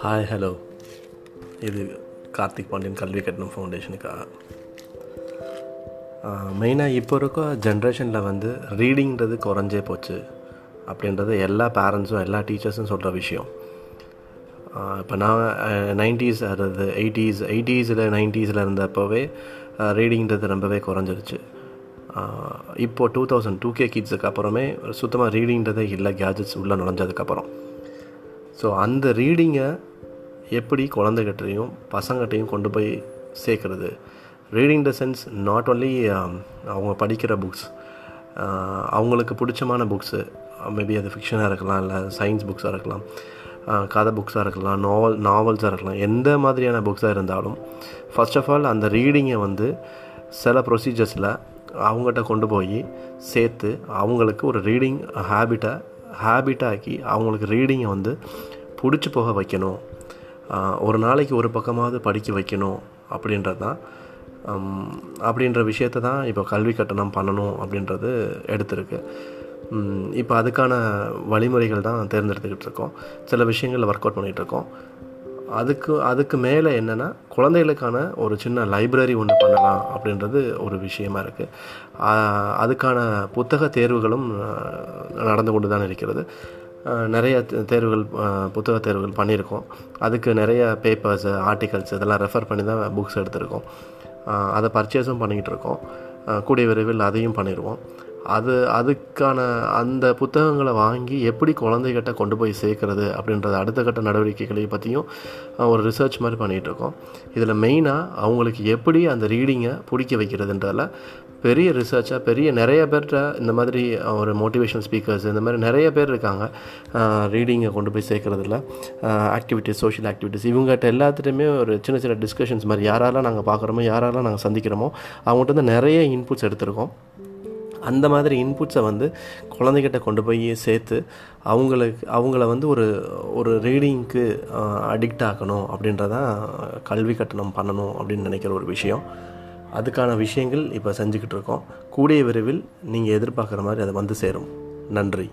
Hi hello இது கார்த்திக் பாண்டியன் கல்வி கட்டணம் ஃபவுண்டேஷனுக்காக மெயினாக இப்போ இருக்க ஜென்ரேஷனில் வந்து ரீடிங்கிறது குறைஞ்சே போச்சு. அப்படின்றது எல்லா பேரண்ட்ஸும் எல்லா டீச்சர்ஸும் சொல்கிற விஷயம். இப்போ நான் நைன்டிஸ் அதாவது எயிட்டிஸ் எயிட்டிஸில் நைன்டிஸில் இருந்தப்போவே ரீடிங்கிறது ரொம்பவே குறைஞ்சிருச்சு. இப்போது டூ தௌசண்ட் டூ கே கிட்ஸுக்கு அப்புறமே சுத்தமாக ரீடிங்கிறதே இல்லை கேஜெட்ஸ் உள்ளே நுழைஞ்சதுக்கப்புறம். ஸோ அந்த ரீடிங்கை எப்படி குழந்தைகிட்டையும் பசங்கள்கிட்டையும் கொண்டு போய் சேர்க்குறது? Reading the sense not only அவங்க படிக்கிற புக்ஸ் அவங்களுக்கு பிடிச்சமான புக்ஸு மேபி அது ஃபிக்ஷனாக இருக்கலாம் இல்லை சயின்ஸ் புக்ஸாக இருக்கலாம் கதை புக்ஸாக இருக்கலாம் நாவல் நாவல்ஸாக இருக்கலாம் எந்த மாதிரியான புக்ஸாக இருந்தாலும் ஃபஸ்ட் ஆஃப் ஆல் அந்த ரீடிங்கை வந்து சில ப்ரொசீஜர்ஸில் அவங்ககிட்ட கொண்டு போய் சேர்த்து அவங்களுக்கு ஒரு ரீடிங் ஹேபிட்டை ஹேபிட்டாக்கி அவங்களுக்கு ரீடிங்கை வந்து பிடிச்சி போக வைக்கணும். ஒரு நாளைக்கு ஒரு பக்கமாவது படிக்க வைக்கணும் அப்படின்றது தான். அப்படின்ற விஷயத்தை தான் இப்போ கல்வி கட்டணம் பண்ணணும் அப்படின்றது எடுத்திருக்கு. இப்போ அதுக்கான வழிமுறைகள் தான் தேர்ந்தெடுத்துக்கிட்டு இருக்கோம். சில விஷயங்களில் ஒர்க் அவுட் பண்ணிகிட்ருக்கோம் அதுக்கு அதுக்கு மேலே என்னென்னா குழந்தைகளுக்கான ஒரு சின்ன லைப்ரரி ஒன்று பண்ணலாம் அப்படின்றது ஒரு விஷயமா இருக்குது அதுக்கான புத்தக தேர்வுகளும் நடந்து கொண்டு தான் இருக்கிறது நிறைய தேர்வுகள் புத்தக தேர்வுகள் பண்ணியிருக்கோம். அதுக்கு நிறைய பேப்பர்ஸு ஆர்டிகல்ஸ் இதெல்லாம் ரெஃபர் பண்ணி தான் புக்ஸ் எடுத்திருக்கோம் அதை பர்ச்சேஸும் பண்ணிக்கிட்டு இருக்கோம் கூடிய விரைவில் அதையும் பண்ணிடுவோம். அது அதுக்கான அந்த புத்தகங்களை வாங்கி எப்படி குழந்தைகிட்ட கொண்டு போய் சேர்க்குறது அப்படின்றத அடுத்த கட்ட நடவடிக்கைகளை பற்றியும் ஒரு ரிசர்ச் மாதிரி பண்ணிகிட்ருக்கோம் இதில் மெயினாக அவங்களுக்கு எப்படி அந்த ரீடிங்கை பிடிக்க வைக்கிறதுன்றதில் பெரிய ரிசர்ச்சாக பெரிய நிறைய பேர்கிட்ட இந்த மாதிரி ஒரு மோட்டிவேஷனல் ஸ்பீக்கர்ஸ் இந்த மாதிரி நிறைய பேர் இருக்காங்க. ரீடிங்கை கொண்டு போய் சேர்க்குறதுல. ஆக்டிவிட்டீஸ் சோஷியல் ஆக்டிவிட்டீஸ் இவங்ககிட்ட எல்லாத்துலேயுமே ஒரு சின்ன சின்ன டிஸ்கஷன்ஸ் மாதிரி யாரெல்லாம் நாங்கள் பார்க்குறோமோ யாரெல்லாம் நாங்கள் சந்திக்கிறோமோ அவங்கள்ட்ட வந்து நிறைய இன்புட்ஸ் எடுத்திருக்கோம். அந்த மாதிரி இன்புட்ஸை வந்து குழந்தைகிட்ட கொண்டு போய் சேர்த்து அவங்களுக்கு அவங்கள வந்து ஒரு ஒரு ரீடிங்க்கு அடிக்ட் ஆக்கணும் அப்படின்றதான் கல்வி கட்டணம் பண்ணணும் அப்படின்னு நினைக்கிற ஒரு விஷயம். அதுக்கான விஷயங்கள் இப்போ செஞ்சுக்கிட்டு இருக்கோம். கூடிய விரைவில் நீங்கள் எதிர்பார்க்குற மாதிரி அதை வந்து சேரும். நன்றி.